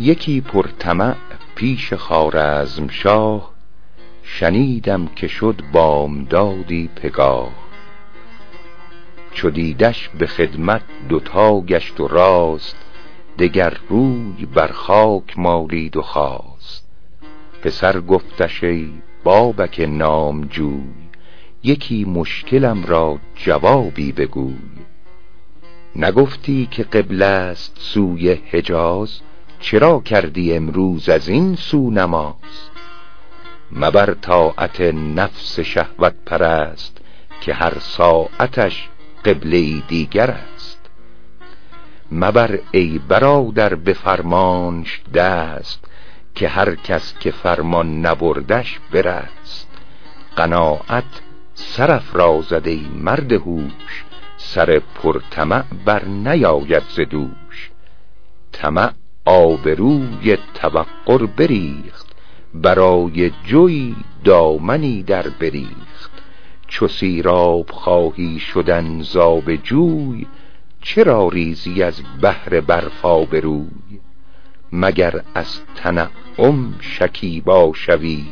یکی پرطمع پیش خارزم شاه شنیدم که شد بامدادی پگاه. چو دیدش به خدمت دوتا گشت و راست دگر روی بر خاک مالید و خواست. پسر گفتش ای بابک نامجوی یکی مشکلم را جوابی بگوی. نگفتی که قبله است سوی حجاز؟ چرا کردی امروز از این سو نماز؟ مبر طاعت نفس شهوت پرست که هر ساعتش قبله دیگر است. مبر ای برادر به فرمانش دست که هر کس که فرمان نبردش برست. قناعت سرف را ای مرد هوش سر پرطمع بر نیاید ز دوش. طمع آبروی توقر بریخت. برای جوی دامنی در بریخت. چو سیراب خواهی شدن زاب جوی چرا ریزی از بهر برفا بروی؟ مگر از تنعم شکیبا شوی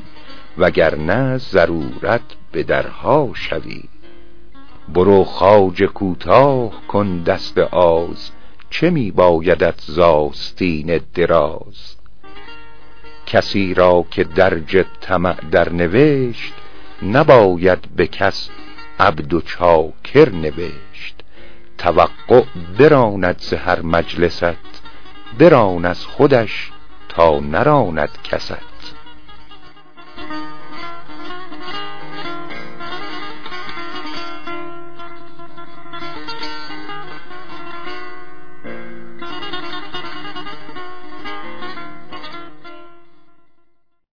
وگرنه ضرورت به درها شوی؟ برو خواجه کوتاه کن دست آز چه می بایدت زاستین دراز؟ کسی را که درج طمع در نوشت نباید به کس عبد و چاکر نوشت. توقع براند ز هر مجلست بران از خودش تا نراند کست.